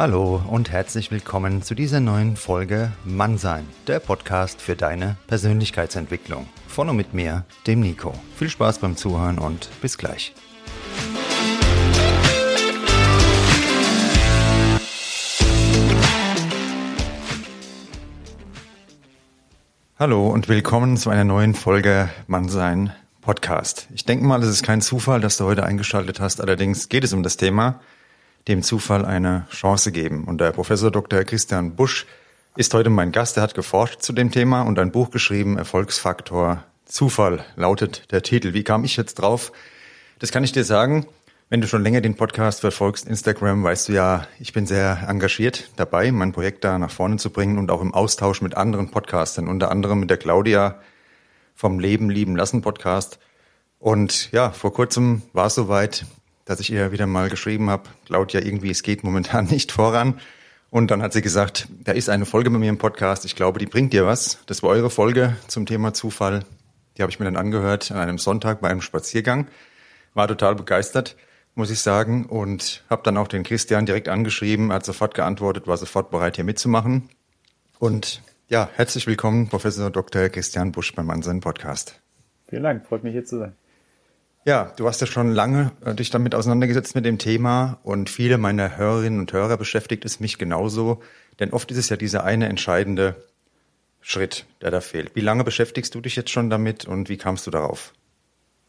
Hallo und herzlich willkommen zu dieser neuen Folge Mannsein, der Podcast für deine Persönlichkeitsentwicklung. Von und mit mir, dem Nico. Viel Spaß beim Zuhören und bis gleich. Hallo und willkommen zu einer neuen Folge Mannsein Podcast. Ich denke mal, es ist kein Zufall, dass du heute eingeschaltet hast. Allerdings geht es um das Thema, dem Zufall eine Chance geben. Und der Professor Dr. Christian Busch ist heute mein Gast. Er hat geforscht zu dem Thema und ein Buch geschrieben, Erfolgsfaktor Zufall lautet der Titel. Wie kam ich jetzt drauf? Das kann ich dir sagen. Wenn du schon länger den Podcast verfolgst, Instagram, weißt du ja, ich bin sehr engagiert dabei, mein Projekt da nach vorne zu bringen und auch im Austausch mit anderen Podcastern, unter anderem mit der Claudia vom Leben lieben lassen Podcast. Und ja, vor kurzem war es soweit, dass ich ihr wieder mal geschrieben habe, Claudia, irgendwie, es geht momentan nicht voran. Und dann hat sie gesagt, da ist eine Folge bei mir im Podcast, ich glaube, die bringt dir was. Das war eure Folge zum Thema Zufall. Die habe ich mir dann angehört an einem Sonntag bei einem Spaziergang. War total begeistert muss ich sagen. Und habe dann auch den Christian direkt angeschrieben, hat sofort geantwortet, war sofort bereit, hier mitzumachen. Und ja, herzlich willkommen, Professor Dr. Christian Busch beim Ansen Podcast. Vielen Dank, freut mich hier zu sein. Ja, du hast ja schon lange äh, dich damit auseinandergesetzt mit dem Thema und viele meiner Hörerinnen und Hörer beschäftigt es mich genauso, denn oft ist es ja dieser eine entscheidende Schritt, der da fehlt. Wie lange beschäftigst du dich jetzt schon damit und wie kamst du darauf?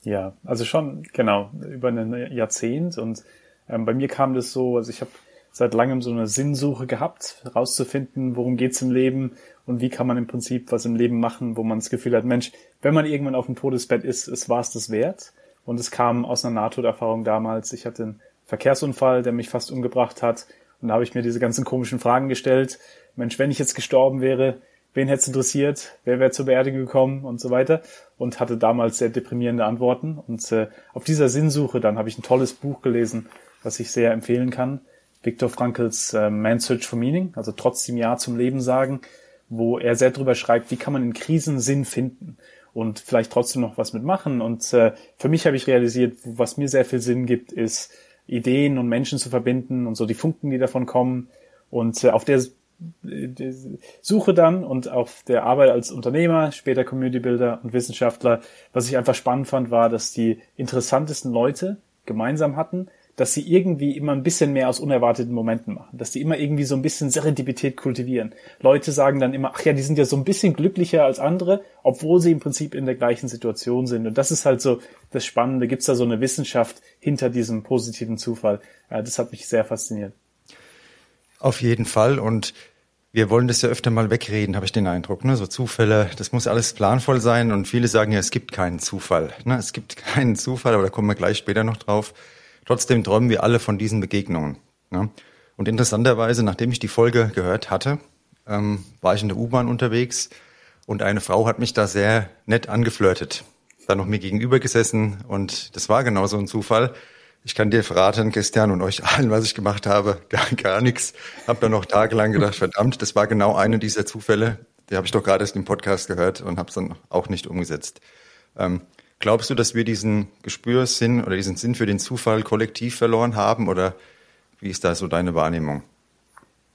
Ja, also schon, genau, über ein Jahrzehnt. Und ähm, bei mir kam das so, also ich habe seit langem so eine Sinnsuche gehabt, rauszufinden, worum geht's im Leben und wie kann man im Prinzip was im Leben machen, wo man das Gefühl hat, Mensch, wenn man irgendwann auf dem Todesbett ist, ist war es das wert. Und es kam aus einer Nahtoderfahrung damals. Ich hatte einen Verkehrsunfall, der mich fast umgebracht hat. Und da habe ich mir diese ganzen komischen Fragen gestellt. Mensch, wenn ich jetzt gestorben wäre, wen hätte es interessiert, wer wäre zur Beerdigung gekommen und so weiter und hatte damals sehr deprimierende Antworten. Und äh, auf dieser Sinnsuche dann habe ich ein tolles Buch gelesen, was ich sehr empfehlen kann. Viktor Frankls äh, Man's Search for Meaning, also trotzdem Ja zum Leben sagen, wo er sehr drüber schreibt, wie kann man in Krisen Sinn finden und vielleicht trotzdem noch was mitmachen. Und äh, für mich habe ich realisiert, was mir sehr viel Sinn gibt, ist Ideen und Menschen zu verbinden und so die Funken, die davon kommen. Und äh, auf der Suche dann und auf der Arbeit als Unternehmer, später Community Builder und Wissenschaftler, was ich einfach spannend fand, war, dass die interessantesten Leute gemeinsam hatten, dass sie irgendwie immer ein bisschen mehr aus unerwarteten Momenten machen, dass die immer irgendwie so ein bisschen Serendipität kultivieren. Leute sagen dann immer, ach ja, die sind ja so ein bisschen glücklicher als andere, obwohl sie im Prinzip in der gleichen Situation sind. Und das ist halt so das Spannende. Gibt es da so eine Wissenschaft hinter diesem positiven Zufall? Das hat mich sehr fasziniert. Auf jeden Fall. Und wir wollen das ja öfter mal wegreden, habe ich den Eindruck. Ne? So Zufälle, das muss alles planvoll sein und viele sagen ja, es gibt keinen Zufall. Ne? Es gibt keinen Zufall, aber da kommen wir gleich später noch drauf. Trotzdem träumen wir alle von diesen Begegnungen. Ne? Und interessanterweise, nachdem ich die Folge gehört hatte, ähm, war ich in der U-Bahn unterwegs und eine Frau hat mich da sehr nett angeflirtet. Dann noch mir gegenüber gesessen und das war genau so ein Zufall. Ich kann dir verraten, Christian und euch allen, was ich gemacht habe, gar, gar nichts. Hab dann noch tagelang gedacht, verdammt, das war genau eine dieser Zufälle. Die habe ich doch gerade erst im Podcast gehört und habe es dann auch nicht umgesetzt. Ähm, glaubst du, dass wir diesen Gespürsinn oder diesen Sinn für den Zufall kollektiv verloren haben oder wie ist da so deine Wahrnehmung?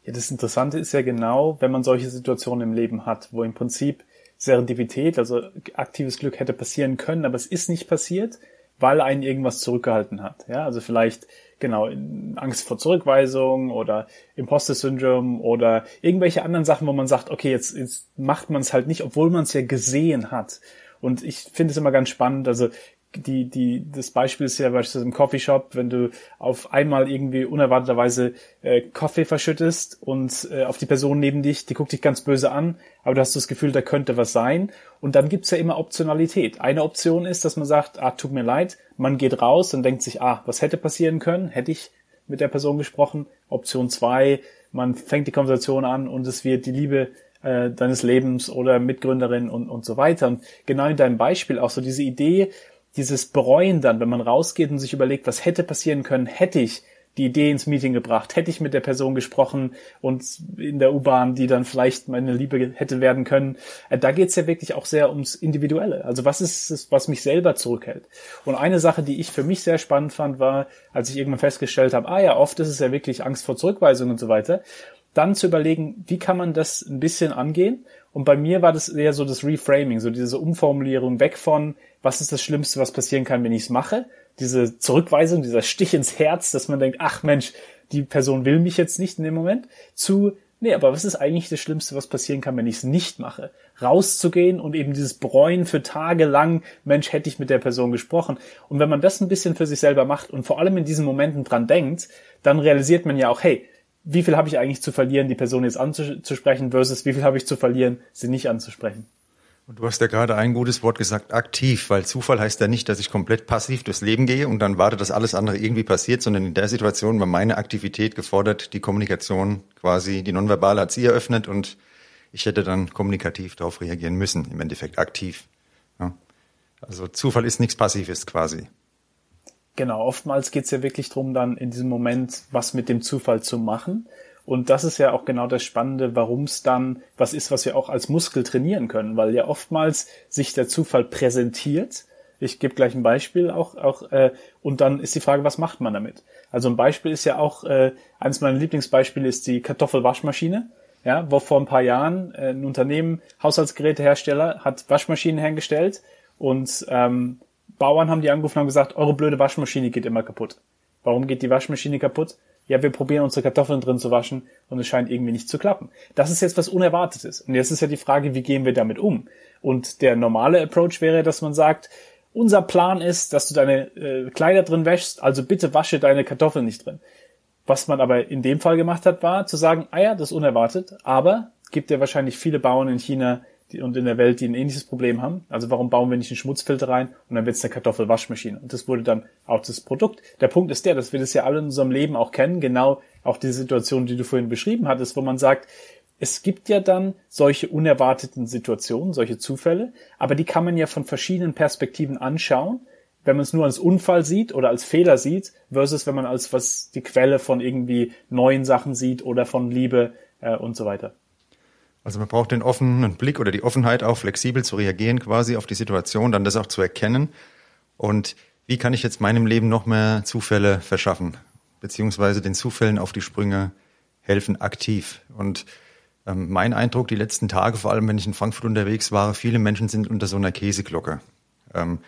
Ja, das Interessante ist ja genau, wenn man solche Situationen im Leben hat, wo im Prinzip Serendipität, also aktives Glück hätte passieren können, aber es ist nicht passiert, weil einen irgendwas zurückgehalten hat. Ja, also vielleicht genau Angst vor Zurückweisung oder Imposter-Syndrom oder irgendwelche anderen Sachen, wo man sagt, okay, jetzt, jetzt macht man es halt nicht, obwohl man es ja gesehen hat. Und ich finde es immer ganz spannend. Also die, die, das Beispiel ist ja beispielsweise im Coffeeshop, wenn du auf einmal irgendwie unerwarteterweise äh, Kaffee verschüttest und äh, auf die Person neben dich, die guckt dich ganz böse an, aber du hast das Gefühl, da könnte was sein. Und dann gibt's ja immer Optionalität. Eine Option ist, dass man sagt, ah, tut mir leid, man geht raus und denkt sich, ah, was hätte passieren können? Hätte ich mit der Person gesprochen? Option zwei, man fängt die Konversation an und es wird die Liebe äh, deines Lebens oder Mitgründerin und, und so weiter. Und genau in deinem Beispiel auch so diese Idee, dieses Bereuen dann, wenn man rausgeht und sich überlegt, was hätte passieren können, hätte ich die Idee ins Meeting gebracht? Hätte ich mit der Person gesprochen und in der U-Bahn, die dann vielleicht meine Liebe hätte werden können? Äh, da geht's ja wirklich auch sehr ums Individuelle. Also was ist es, was mich selber zurückhält? Und eine Sache, die ich für mich sehr spannend fand, war, als ich irgendwann festgestellt habe, ah ja, oft ist es ja wirklich Angst vor Zurückweisung und so weiter, dann zu überlegen, wie kann man das ein bisschen angehen? Und bei mir war das eher so das Reframing, so diese Umformulierung weg von, was ist das Schlimmste, was passieren kann, wenn ich es mache, diese Zurückweisung, dieser Stich ins Herz, dass man denkt, ach Mensch, die Person will mich jetzt nicht in dem Moment, zu, nee, aber was ist eigentlich das Schlimmste, was passieren kann, wenn ich es nicht mache? Rauszugehen und eben dieses Bräuen für Tage lang, Mensch, hätte ich mit der Person gesprochen. Und wenn man das ein bisschen für sich selber macht und vor allem in diesen Momenten dran denkt, dann realisiert man ja auch, hey, wie viel habe ich eigentlich zu verlieren, die Person jetzt anzusprechen versus wie viel habe ich zu verlieren, sie nicht anzusprechen? Und du hast ja gerade ein gutes Wort gesagt, aktiv, weil Zufall heißt ja nicht, dass ich komplett passiv durchs Leben gehe und dann warte, dass alles andere irgendwie passiert, sondern in der Situation war meine Aktivität gefordert, die Kommunikation quasi, die nonverbale hat sie eröffnet und ich hätte dann kommunikativ darauf reagieren müssen, im Endeffekt aktiv. Ja. Also Zufall ist nichts Passives quasi. Genau, oftmals geht's ja wirklich drum, dann in diesem Moment was mit dem Zufall zu machen. Und das ist ja auch genau das Spannende, warum es dann was ist, was wir auch als Muskel trainieren können, weil ja oftmals sich der Zufall präsentiert. Ich gebe gleich ein Beispiel auch, auch äh, und dann ist die Frage, was macht man damit? Also ein Beispiel ist ja auch, äh, eines meiner Lieblingsbeispiele ist die Kartoffelwaschmaschine. Ja, wo vor ein paar Jahren äh, ein Unternehmen, Haushaltsgerätehersteller, hat Waschmaschinen hergestellt und ähm, Bauern haben die angerufen und haben gesagt, eure blöde Waschmaschine geht immer kaputt. Warum geht die Waschmaschine kaputt? ja, wir probieren unsere Kartoffeln drin zu waschen und es scheint irgendwie nicht zu klappen. Das ist jetzt was Unerwartetes. Und jetzt ist ja die Frage, wie gehen wir damit um? Und der normale Approach wäre, dass man sagt, unser Plan ist, dass du deine äh, Kleider drin wäschst, also bitte wasche deine Kartoffeln nicht drin. Was man aber in dem Fall gemacht hat, war zu sagen, ah ja, das ist unerwartet, aber gibt ja wahrscheinlich viele Bauern in China, die, und in der Welt, die ein ähnliches Problem haben. Also warum bauen wir nicht einen Schmutzfilter rein und dann wird es eine Kartoffelwaschmaschine. Und das wurde dann auch das Produkt. Der Punkt ist der, dass wir das ja alle in unserem Leben auch kennen, genau auch die Situation, die du vorhin beschrieben hattest, wo man sagt, es gibt ja dann solche unerwarteten Situationen, solche Zufälle, aber die kann man ja von verschiedenen Perspektiven anschauen, wenn man es nur als Unfall sieht oder als Fehler sieht, versus wenn man als was die Quelle von irgendwie neuen Sachen sieht oder von Liebe äh, und so weiter. Also man braucht den offenen Blick oder die Offenheit auch flexibel zu reagieren quasi auf die Situation, dann das auch zu erkennen. Und wie kann ich jetzt meinem Leben noch mehr Zufälle verschaffen? Beziehungsweise den Zufällen auf die Sprünge helfen aktiv. Und ähm, mein Eindruck die letzten Tage, vor allem wenn ich in Frankfurt unterwegs war, viele Menschen sind unter so einer Käseglocke ähm,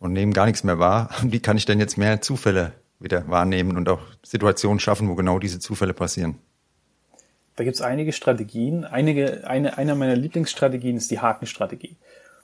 und nehmen gar nichts mehr wahr. Wie kann ich denn jetzt mehr Zufälle wieder wahrnehmen und auch Situationen schaffen, wo genau diese Zufälle passieren? Da gibt es einige Strategien. Einige, eine, einer meiner Lieblingsstrategien ist die Hakenstrategie.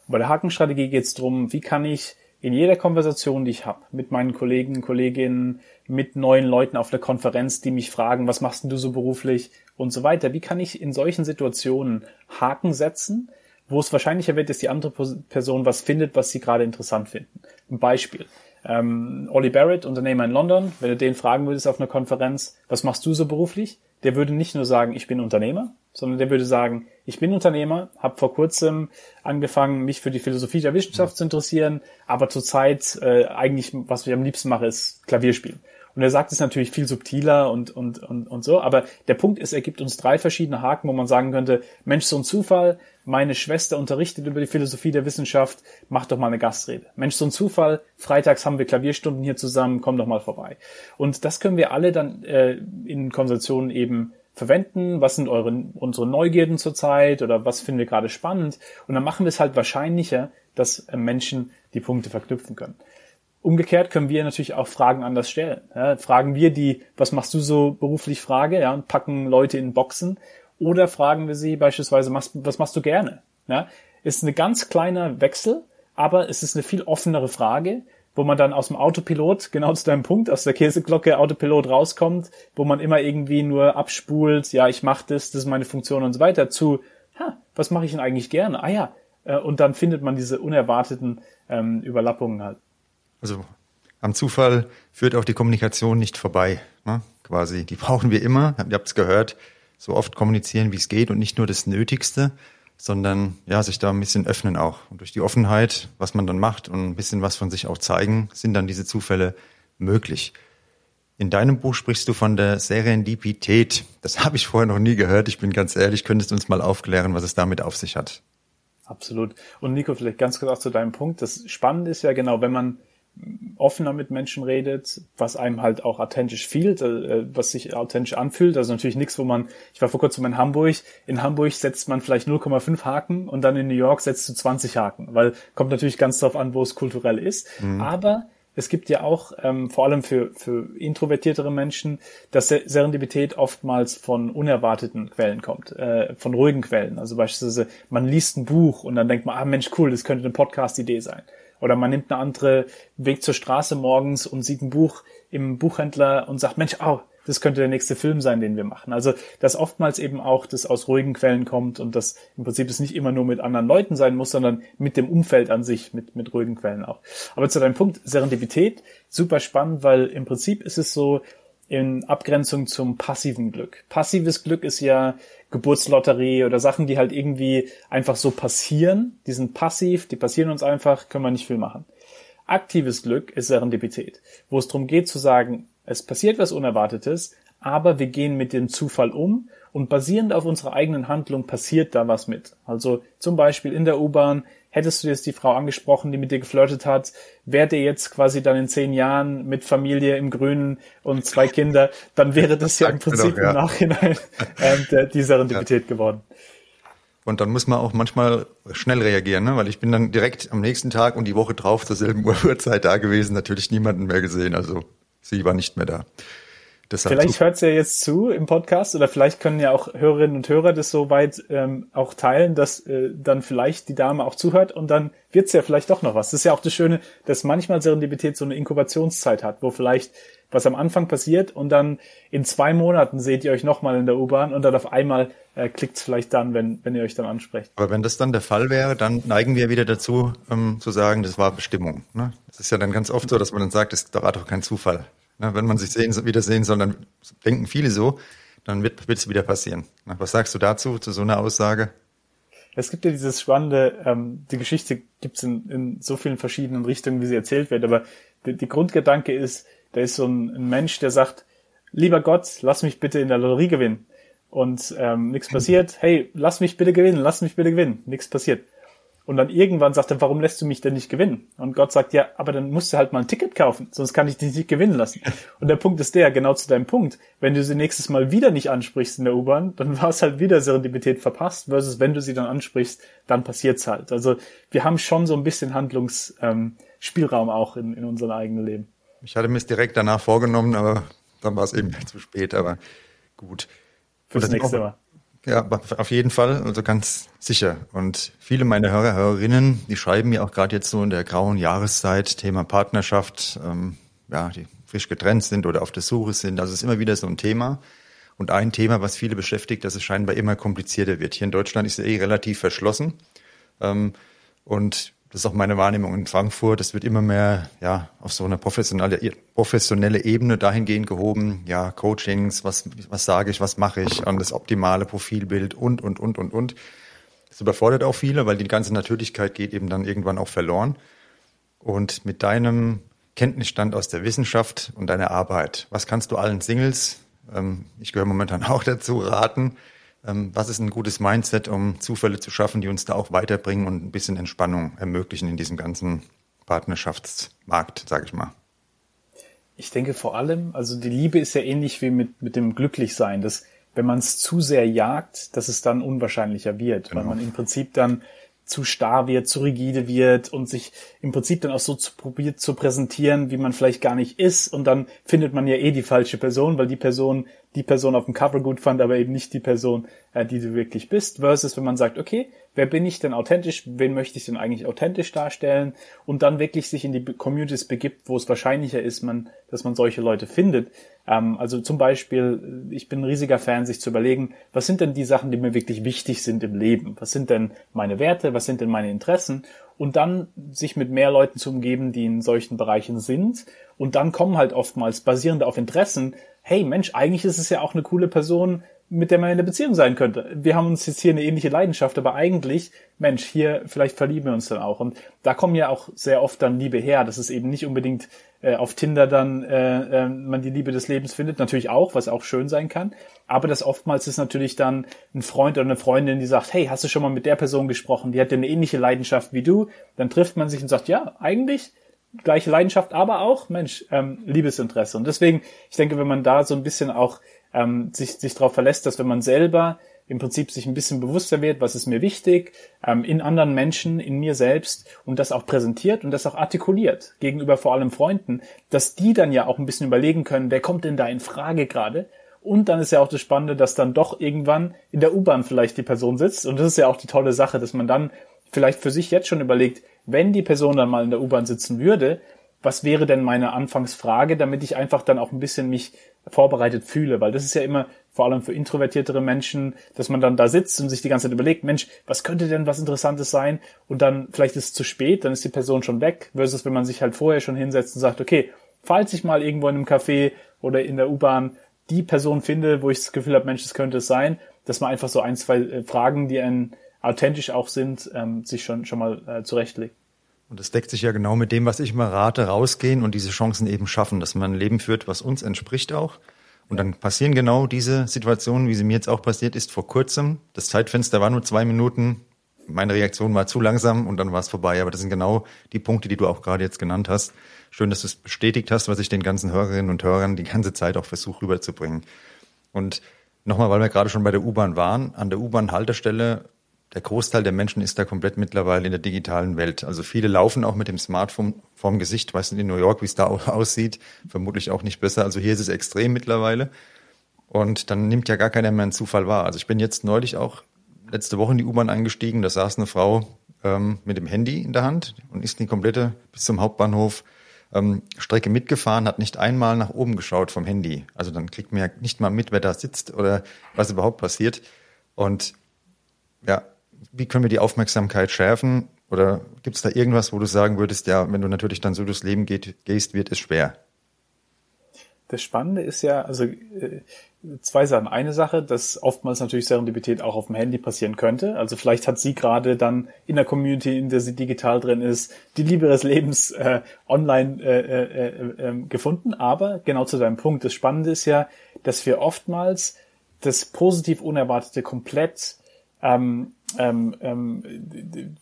Und bei der Hakenstrategie geht es darum, wie kann ich in jeder Konversation, die ich habe, mit meinen Kollegen, Kolleginnen, mit neuen Leuten auf der Konferenz, die mich fragen, was machst denn du so beruflich und so weiter, wie kann ich in solchen Situationen Haken setzen, wo es wahrscheinlicher wird, dass die andere Person was findet, was sie gerade interessant finden. Ein Beispiel. Ähm, Ollie Barrett, Unternehmer in London, wenn du den fragen würdest auf einer Konferenz, was machst du so beruflich? Der würde nicht nur sagen, ich bin Unternehmer, sondern der würde sagen, ich bin Unternehmer, habe vor kurzem angefangen, mich für die Philosophie der Wissenschaft zu interessieren, aber zurzeit äh, eigentlich, was ich am liebsten mache, ist Klavierspielen. Und er sagt es natürlich viel subtiler und, und, und, und so. Aber der Punkt ist, er gibt uns drei verschiedene Haken, wo man sagen könnte, Mensch, so ein Zufall, meine Schwester unterrichtet über die Philosophie der Wissenschaft, mach doch mal eine Gastrede. Mensch, so ein Zufall, freitags haben wir Klavierstunden hier zusammen, komm doch mal vorbei. Und das können wir alle dann äh, in Konversationen eben verwenden, was sind eure, unsere Neugierden zurzeit oder was finden wir gerade spannend. Und dann machen wir es halt wahrscheinlicher, dass äh, Menschen die Punkte verknüpfen können. Umgekehrt können wir natürlich auch Fragen anders stellen. Ja, fragen wir die, was machst du so beruflich Frage, ja, und packen Leute in Boxen. Oder fragen wir sie beispielsweise, was machst du gerne? Ja, ist eine ganz kleiner Wechsel, aber es ist eine viel offenere Frage, wo man dann aus dem Autopilot, genau zu deinem Punkt, aus der Käseglocke Autopilot rauskommt, wo man immer irgendwie nur abspult, ja, ich mache das, das ist meine Funktion und so weiter, zu, ha, was mache ich denn eigentlich gerne? Ah ja, äh, und dann findet man diese unerwarteten ähm, Überlappungen halt. Also am Zufall führt auch die Kommunikation nicht vorbei, ne? quasi. Die brauchen wir immer. Ihr habt es gehört, so oft kommunizieren, wie es geht und nicht nur das Nötigste, sondern ja, sich da ein bisschen öffnen auch. Und durch die Offenheit, was man dann macht und ein bisschen was von sich auch zeigen, sind dann diese Zufälle möglich. In deinem Buch sprichst du von der Serendipität. Das habe ich vorher noch nie gehört. Ich bin ganz ehrlich, könntest du uns mal aufklären, was es damit auf sich hat? Absolut. Und Nico, vielleicht ganz kurz auch zu deinem Punkt. Das Spannende ist ja genau, wenn man offener mit Menschen redet, was einem halt auch authentisch fühlt, äh, was sich authentisch anfühlt. Also natürlich nichts, wo man, ich war vor kurzem in Hamburg, in Hamburg setzt man vielleicht 0,5 Haken und dann in New York setzt du 20 Haken, weil kommt natürlich ganz darauf an, wo es kulturell ist. Mhm. Aber es gibt ja auch, ähm, vor allem für, für introvertiertere Menschen, dass Serendipität oftmals von unerwarteten Quellen kommt, äh, von ruhigen Quellen. Also beispielsweise, man liest ein Buch und dann denkt man, ah Mensch, cool, das könnte eine Podcast-Idee sein. Oder man nimmt eine andere Weg zur Straße morgens und sieht ein Buch im Buchhändler und sagt, Mensch, oh, das könnte der nächste Film sein, den wir machen. Also, dass oftmals eben auch das aus ruhigen Quellen kommt und dass im Prinzip es nicht immer nur mit anderen Leuten sein muss, sondern mit dem Umfeld an sich, mit, mit ruhigen Quellen auch. Aber zu deinem Punkt, Serendipität, super spannend, weil im Prinzip ist es so in Abgrenzung zum passiven Glück. Passives Glück ist ja Geburtslotterie oder Sachen, die halt irgendwie einfach so passieren. Die sind passiv, die passieren uns einfach, können wir nicht viel machen. Aktives Glück ist Serendipität, wo es darum geht zu sagen, es passiert was Unerwartetes, aber wir gehen mit dem Zufall um und basierend auf unserer eigenen Handlung passiert da was mit. Also zum Beispiel in der U-Bahn hättest du jetzt die Frau angesprochen, die mit dir geflirtet hat, wäre dir jetzt quasi dann in zehn Jahren mit Familie im Grünen und zwei Kinder, dann wäre das ja im Prinzip doch, ja. im Nachhinein äh, die Serendipität ja. geworden. Und dann muss man auch manchmal schnell reagieren, ne? weil ich bin dann direkt am nächsten Tag und die Woche drauf zur selben Uhrzeit da gewesen, natürlich niemanden mehr gesehen. Also sie war nicht mehr da. Deshalb vielleicht hört sie ja jetzt zu im Podcast oder vielleicht können ja auch Hörerinnen und Hörer das so weit ähm, auch teilen, dass äh, dann vielleicht die Dame auch zuhört und dann wird's ja vielleicht doch noch was. Das ist ja auch das Schöne, dass manchmal Serendipität so eine Inkubationszeit hat, wo vielleicht was am Anfang passiert und dann in zwei Monaten seht ihr euch nochmal in der U-Bahn und dann auf einmal äh, klickt's vielleicht dann, wenn, wenn ihr euch dann ansprecht. Aber wenn das dann der Fall wäre, dann neigen wir wieder dazu, ähm, zu sagen, das war Bestimmung. Ne? Das ist ja dann ganz oft so, dass man dann sagt, das war doch kein Zufall. Na, wenn man sich sehen, wieder sehen soll, dann denken viele so, dann wird es wieder passieren. Na, was sagst du dazu, zu so einer Aussage? Es gibt ja dieses spannende, ähm, die Geschichte gibt es in, in so vielen verschiedenen Richtungen, wie sie erzählt wird, aber die, die Grundgedanke ist, da ist so ein, ein, Mensch, der sagt, lieber Gott, lass mich bitte in der Lotterie gewinnen. Und ähm, nichts passiert. Hey, lass mich bitte gewinnen, lass mich bitte gewinnen. Nichts passiert. Und dann irgendwann sagt er, warum lässt du mich denn nicht gewinnen? Und Gott sagt, ja, aber dann musst du halt mal ein Ticket kaufen, sonst kann ich dich nicht gewinnen lassen. Und der Punkt ist der, genau zu deinem Punkt, wenn du sie nächstes Mal wieder nicht ansprichst in der U-Bahn, dann war es halt wieder Serendipität verpasst, versus wenn du sie dann ansprichst, dann passiert's halt. Also wir haben schon so ein bisschen Handlungsspielraum ähm, auch in, in unserem eigenen Leben. Ich hatte mir es direkt danach vorgenommen, aber dann war es eben zu spät, aber gut. Für das nächste Mal. Ja, auf jeden Fall, also ganz sicher. Und viele meiner Hörer, Hörerinnen, die schreiben mir auch gerade jetzt so in der grauen Jahreszeit Thema Partnerschaft, ähm, ja, die frisch getrennt sind oder auf der Suche sind. Also es ist immer wieder so ein Thema. Und ein Thema, was viele beschäftigt, dass es scheinbar immer komplizierter wird. Hier in Deutschland ist es eh relativ verschlossen. Ähm, und das ist auch meine Wahrnehmung in Frankfurt. Es wird immer mehr ja auf so eine professionelle professionelle Ebene dahingehend gehoben. Ja, Coachings, was was sage ich, was mache ich, und das optimale Profilbild und und und und und. Das überfordert auch viele, weil die ganze Natürlichkeit geht eben dann irgendwann auch verloren. Und mit deinem Kenntnisstand aus der Wissenschaft und deiner Arbeit, was kannst du allen Singles, ähm, ich gehöre momentan auch dazu, raten? Ähm, was ist ein gutes Mindset, um Zufälle zu schaffen, die uns da auch weiterbringen und ein bisschen Entspannung ermöglichen in diesem ganzen Partnerschaftsmarkt, sage ich mal? Ich denke vor allem, also die Liebe ist ja ähnlich wie mit, mit dem Glücklichsein, dass wenn man es zu sehr jagt, dass es dann unwahrscheinlicher wird, genau. weil man im Prinzip dann zu starr wird, zu rigide wird und sich im Prinzip dann auch so zu, probiert zu präsentieren, wie man vielleicht gar nicht ist. Und dann findet man ja eh die falsche Person, weil die Person die Person auf dem Cover gut fand, aber eben nicht die Person, äh, die du wirklich bist. Versus wenn man sagt, okay, wer bin ich denn authentisch? Wen möchte ich denn eigentlich authentisch darstellen? Und dann wirklich sich in die Communities begibt, wo es wahrscheinlicher ist, man, dass man solche Leute findet. Ähm, also zum Beispiel, ich bin ein riesiger Fan, sich zu überlegen, was sind denn die Sachen, die mir wirklich wichtig sind im Leben? Was sind denn meine Werte? Was sind denn meine Interessen? Und dann sich mit mehr Leuten zu umgeben, die in solchen Bereichen sind. Und dann kommen halt oftmals basierend auf Interessen hey Mensch, eigentlich ist es ja auch eine coole Person, mit der man in der Beziehung sein könnte. Wir haben uns jetzt hier eine ähnliche Leidenschaft, aber eigentlich, Mensch, hier vielleicht verlieben wir uns dann auch. Und da kommen ja auch sehr oft dann Liebe her, dass es eben nicht unbedingt äh, auf Tinder dann äh, äh, man die Liebe des Lebens findet, natürlich auch, was auch schön sein kann. Aber das oftmals ist natürlich dann ein Freund oder eine Freundin, die sagt, hey, hast du schon mal mit der Person gesprochen? Die hat eine ähnliche Leidenschaft wie du. Dann trifft man sich und sagt, ja, eigentlich gleiche Leidenschaft, aber auch, Mensch, ähm, Liebesinteresse. Und deswegen, ich denke, wenn man da so ein bisschen auch ähm, sich, sich darauf verlässt, dass wenn man selber im Prinzip sich ein bisschen bewusster wird, was ist mir wichtig, ähm, in anderen Menschen, in mir selbst und das auch präsentiert und das auch artikuliert gegenüber vor allem Freunden, dass die dann ja auch ein bisschen überlegen können, wer kommt denn da in Frage gerade? Und dann ist ja auch das Spannende, dass dann doch irgendwann in der U-Bahn vielleicht die Person sitzt. Und das ist ja auch die tolle Sache, dass man dann vielleicht für sich jetzt schon überlegt, wenn die Person dann mal in der U-Bahn sitzen würde, was wäre denn meine Anfangsfrage, damit ich einfach dann auch ein bisschen mich vorbereitet fühle, weil das ist ja immer vor allem für introvertiertere Menschen, dass man dann da sitzt und sich die ganze Zeit überlegt, Mensch, was könnte denn was Interessantes sein? Und dann vielleicht ist es zu spät, dann ist die Person schon weg, versus wenn man sich halt vorher schon hinsetzt und sagt, okay, falls ich mal irgendwo in einem Café oder in der U-Bahn die Person finde, wo ich das Gefühl habe, Mensch, das könnte es sein, dass man einfach so ein, zwei äh, Fragen, die einen authentisch auch sind, ähm, sich schon, schon mal äh, zurechtlegt. Und das deckt sich ja genau mit dem, was ich immer rate, rausgehen und diese Chancen eben schaffen, dass man ein Leben führt, was uns entspricht auch. Und dann passieren genau diese Situationen, wie sie mir jetzt auch passiert ist vor kurzem. Das Zeitfenster war nur zwei Minuten. Meine Reaktion war zu langsam und dann war es vorbei. Aber das sind genau die Punkte, die du auch gerade jetzt genannt hast. Schön, dass du es bestätigt hast, was ich den ganzen Hörerinnen und Hörern die ganze Zeit auch versuche rüberzubringen. Und nochmal, weil wir gerade schon bei der U-Bahn waren, an der U-Bahn-Haltestelle der Großteil der Menschen ist da komplett mittlerweile in der digitalen Welt. Also viele laufen auch mit dem Smartphone vorm Gesicht. Weiß nicht in New York, wie es da aussieht. Vermutlich auch nicht besser. Also hier ist es extrem mittlerweile. Und dann nimmt ja gar keiner mehr einen Zufall wahr. Also ich bin jetzt neulich auch letzte Woche in die U-Bahn eingestiegen. Da saß eine Frau ähm, mit dem Handy in der Hand und ist die komplette bis zum Hauptbahnhof ähm, Strecke mitgefahren, hat nicht einmal nach oben geschaut vom Handy. Also dann kriegt man ja nicht mal mit, wer da sitzt oder was überhaupt passiert. Und ja, wie können wir die Aufmerksamkeit schärfen? Oder gibt es da irgendwas, wo du sagen würdest, ja, wenn du natürlich dann so durchs Leben geht, gehst, wird es schwer? Das Spannende ist ja, also äh, zwei Sachen. Eine Sache, dass oftmals natürlich Serendipität auch auf dem Handy passieren könnte. Also vielleicht hat sie gerade dann in der Community, in der sie digital drin ist, die Liebe ihres Lebens äh, online äh, äh, äh, ähm, gefunden. Aber genau zu deinem Punkt, das Spannende ist ja, dass wir oftmals das positiv Unerwartete komplett ähm, ähm, ähm,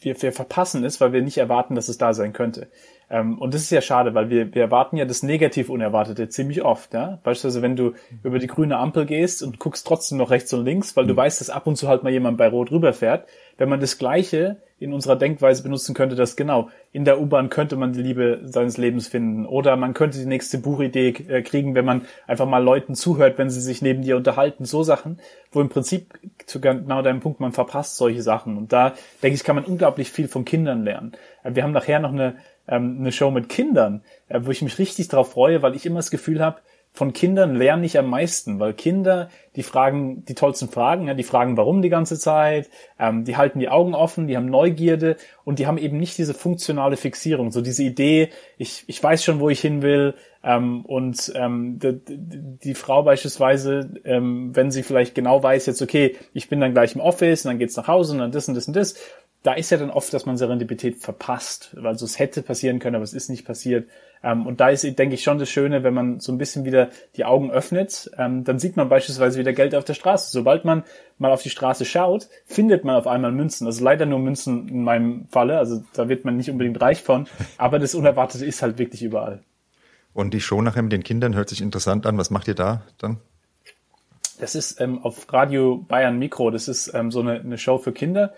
wir, wir verpassen es, weil wir nicht erwarten, dass es da sein könnte. Ähm, und das ist ja schade, weil wir, wir erwarten ja das negativ Unerwartete ziemlich oft. Ja? Beispielsweise, wenn du über die grüne Ampel gehst und guckst trotzdem noch rechts und links, weil du mhm. weißt, dass ab und zu halt mal jemand bei Rot rüberfährt. Wenn man das Gleiche in unserer Denkweise benutzen könnte, dass genau in der U-Bahn könnte man die Liebe seines Lebens finden oder man könnte die nächste Buchidee äh, kriegen, wenn man einfach mal Leuten zuhört, wenn sie sich neben dir unterhalten, so Sachen, wo im Prinzip zu genau deinem Punkt man verpasst solche Sachen und da denke ich kann man unglaublich viel von Kindern lernen. Äh, wir haben nachher noch eine ähm, eine Show mit Kindern, äh, wo ich mich richtig drauf freue, weil ich immer das Gefühl habe, von Kindern lerne ich am meisten, weil Kinder, die fragen die tollsten Fragen, ja, die fragen warum die ganze Zeit, ähm, die halten die Augen offen, die haben Neugierde und die haben eben nicht diese funktionale Fixierung, so diese Idee, ich, ich weiß schon, wo ich hin will ähm, und ähm, die, die Frau beispielsweise, ähm, wenn sie vielleicht genau weiß jetzt, okay, ich bin dann gleich im Office und dann geht's nach Hause und dann das und das und das da ist ja dann oft, dass man Serendipität verpasst, weil so es hätte passieren können, aber es ist nicht passiert. Ähm, und da ist, denke ich, schon das Schöne, wenn man so ein bisschen wieder die Augen öffnet, ähm, dann sieht man beispielsweise wieder Geld auf der Straße. Sobald man mal auf die Straße schaut, findet man auf einmal Münzen. Also leider nur Münzen in meinem Falle, also da wird man nicht unbedingt reich von, aber das Unerwartete ist halt wirklich überall. Und die Show nachher mit den Kindern hört sich interessant an. Was macht ihr da dann? Das ist ähm, auf Radio Bayern Mikro. Das ist ähm, so eine, eine Show für Kinder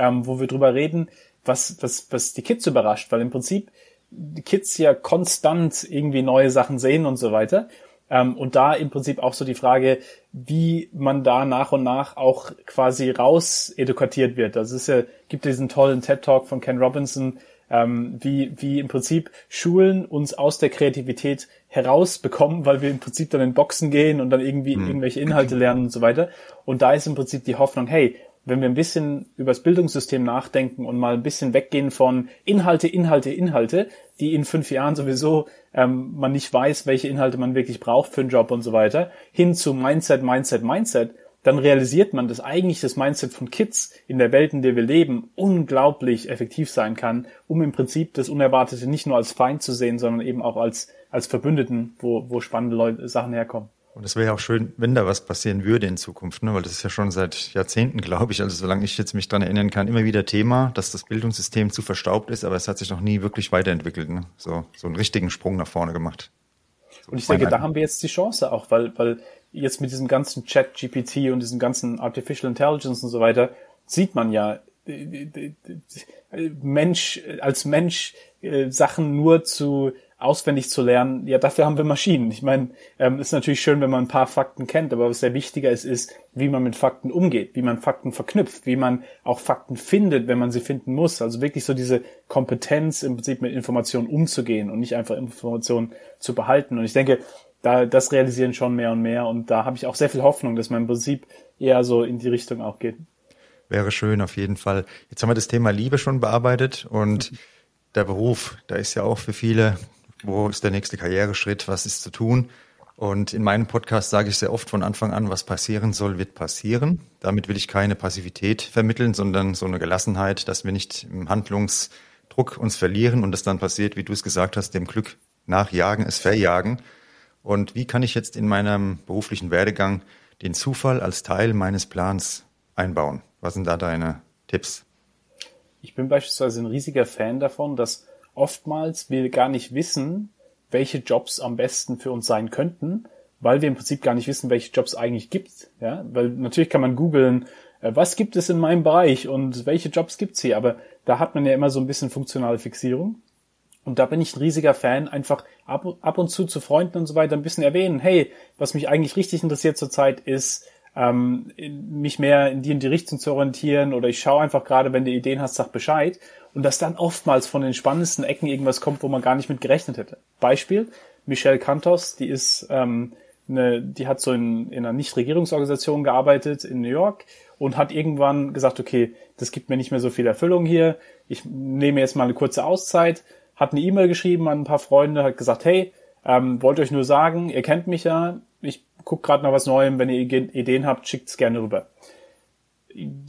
ähm, wo wir drüber reden, was, was, was die Kids überrascht, weil im Prinzip die Kids ja konstant irgendwie neue Sachen sehen und so weiter. Ähm, und da im Prinzip auch so die Frage, wie man da nach und nach auch quasi raus edukatiert wird. Also es ist ja, gibt diesen tollen TED-Talk von Ken Robinson, ähm, wie, wie im Prinzip Schulen uns aus der Kreativität herausbekommen, weil wir im Prinzip dann in Boxen gehen und dann irgendwie mhm. irgendwelche Inhalte lernen und so weiter. Und da ist im Prinzip die Hoffnung, hey, wenn wir ein bisschen über das Bildungssystem nachdenken und mal ein bisschen weggehen von Inhalte, Inhalte, Inhalte, die in fünf Jahren sowieso ähm, man nicht weiß, welche Inhalte man wirklich braucht für einen Job und so weiter, hin zu Mindset, Mindset, Mindset, dann realisiert man, dass eigentlich das Mindset von Kids in der Welt, in der wir leben, unglaublich effektiv sein kann, um im Prinzip das Unerwartete nicht nur als Feind zu sehen, sondern eben auch als, als Verbündeten, wo, wo spannende Leute, Sachen herkommen. Und es wäre ja auch schön, wenn da was passieren würde in Zukunft, ne? weil das ist ja schon seit Jahrzehnten, glaube ich, also solange ich jetzt mich dran erinnern kann, immer wieder Thema, dass das Bildungssystem zu verstaubt ist, aber es hat sich noch nie wirklich weiterentwickelt, ne? so, so einen richtigen Sprung nach vorne gemacht. Und ich denke, da haben wir jetzt die Chance auch, weil, weil jetzt mit diesem ganzen Chat GPT und diesem ganzen Artificial Intelligence und so weiter sieht man ja, Mensch, als Mensch äh, Sachen nur zu auswendig zu lernen, ja, dafür haben wir Maschinen. Ich meine, ähm, ist natürlich schön, wenn man ein paar Fakten kennt, aber was sehr wichtiger ist, ist, wie man mit Fakten umgeht, wie man Fakten verknüpft, wie man auch Fakten findet, wenn man sie finden muss. Also wirklich so diese Kompetenz im Prinzip mit Informationen umzugehen und nicht einfach Informationen zu behalten. Und ich denke, da das realisieren schon mehr und mehr und da habe ich auch sehr viel Hoffnung, dass man im Prinzip eher so in die Richtung auch geht. Wäre schön auf jeden Fall. Jetzt haben wir das Thema Liebe schon bearbeitet und der Beruf, da ist ja auch für viele wo ist der nächste Karriereschritt, was ist zu tun. Und in meinem Podcast sage ich sehr oft von Anfang an, was passieren soll, wird passieren. Damit will ich keine Passivität vermitteln, sondern so eine Gelassenheit, dass wir nicht im Handlungsdruck uns verlieren und es dann passiert, wie du es gesagt hast, dem Glück nachjagen, es verjagen. Und wie kann ich jetzt in meinem beruflichen Werdegang den Zufall als Teil meines Plans einbauen? Was sind da deine Tipps? Ich bin beispielsweise ein riesiger Fan davon, dass oftmals wir gar nicht wissen, welche Jobs am besten für uns sein könnten, weil wir im Prinzip gar nicht wissen, welche Jobs eigentlich gibt. Ja, weil natürlich kann man googeln, äh, was gibt es in meinem Bereich und welche Jobs gibt's hier, aber da hat man ja immer so ein bisschen funktionale Fixierung. Und da bin ich ein riesiger Fan, einfach ab, ab und zu zu Freunden und so weiter ein bisschen erwähnen, hey, was mich eigentlich richtig interessiert zurzeit ist, ähm, mich mehr in die in die Richtung zu orientieren oder ich schaue einfach gerade, wenn du Ideen hast, sag Bescheid. Und dass dann oftmals von den spannendsten Ecken irgendwas kommt, wo man gar nicht mit gerechnet hätte. Beispiel, Michelle Cantos, die ist ähm, eine, die hat so in, in einer Nichtregierungsorganisation gearbeitet in New York und hat irgendwann gesagt, okay, das gibt mir nicht mehr so viel Erfüllung hier, ich nehme jetzt mal eine kurze Auszeit, hat eine E-Mail geschrieben an ein paar Freunde, hat gesagt, hey, ähm, wollte euch nur sagen, ihr kennt mich ja, ich gucke gerade nach was Neuem, wenn ihr Ideen habt, schickt's gerne rüber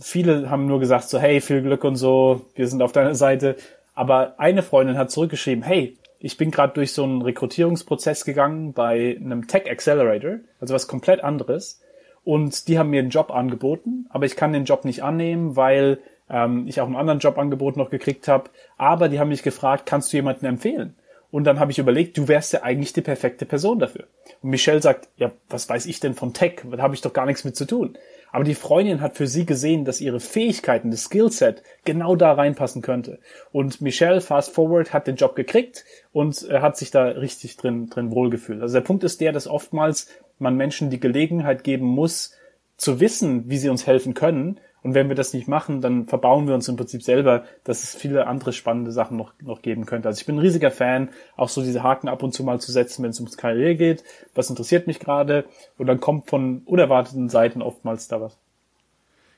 viele haben nur gesagt so, hey, viel Glück und so, wir sind auf deiner Seite. Aber eine Freundin hat zurückgeschrieben, hey, ich bin gerade durch so einen Rekrutierungsprozess gegangen bei einem Tech Accelerator, also was komplett anderes. Und die haben mir einen Job angeboten, aber ich kann den Job nicht annehmen, weil ähm, ich auch einen anderen Jobangebot noch gekriegt habe. Aber die haben mich gefragt, kannst du jemanden empfehlen? Und dann habe ich überlegt, du wärst ja eigentlich die perfekte Person dafür. Und Michelle sagt, ja, was weiß ich denn von Tech? Da habe ich doch gar nichts mit zu tun. Aber die Freundin hat für sie gesehen, dass ihre Fähigkeiten, das Skillset genau da reinpassen könnte. Und Michelle, fast forward, hat den Job gekriegt und äh, hat sich da richtig drin, drin wohlgefühlt. Also der Punkt ist der, dass oftmals man Menschen die Gelegenheit geben muss, zu wissen, wie sie uns helfen können und wenn wir das nicht machen, dann verbauen wir uns im Prinzip selber, dass es viele andere spannende Sachen noch, noch geben könnte. Also ich bin ein riesiger Fan, auch so diese Haken ab und zu mal zu setzen, wenn es ums Karriere geht. Was interessiert mich gerade? Und dann kommt von unerwarteten Seiten oftmals da was.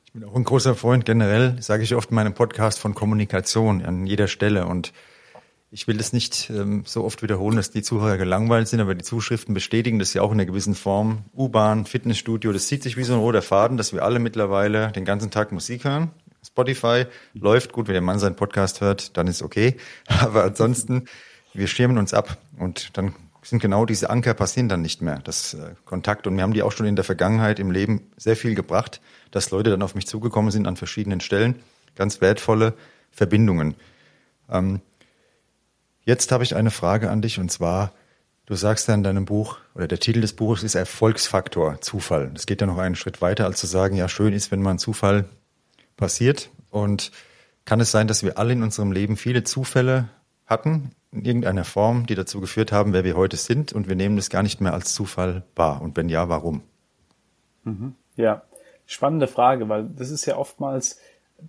Ich bin auch ein großer Freund generell, sage ich oft in meinem Podcast, von Kommunikation an jeder Stelle. Und ich will das nicht ähm, so oft wiederholen, dass die Zuhörer gelangweilt sind, aber die Zuschriften bestätigen das ja auch in einer gewissen Form. U-Bahn, Fitnessstudio, das zieht sich wie so ein roter Faden, dass wir alle mittlerweile den ganzen Tag Musik hören. Spotify läuft gut, wenn der Mann seinen Podcast hört, dann ist okay. Aber ansonsten, wir schirmen uns ab und dann sind genau diese Anker passieren dann nicht mehr, das äh, Kontakt. Und wir haben die auch schon in der Vergangenheit im Leben sehr viel gebracht, dass Leute dann auf mich zugekommen sind an verschiedenen Stellen. Ganz wertvolle Verbindungen. Ähm, Jetzt habe ich eine Frage an dich und zwar, du sagst ja in deinem Buch, oder der Titel des Buches ist Erfolgsfaktor, Zufall. Es geht ja noch einen Schritt weiter, als zu sagen, ja, schön ist, wenn mal ein Zufall passiert. Und kann es sein, dass wir alle in unserem Leben viele Zufälle hatten, in irgendeiner Form, die dazu geführt haben, wer wir heute sind, und wir nehmen das gar nicht mehr als Zufall wahr? Und wenn ja, warum? Mhm. Ja, spannende Frage, weil das ist ja oftmals,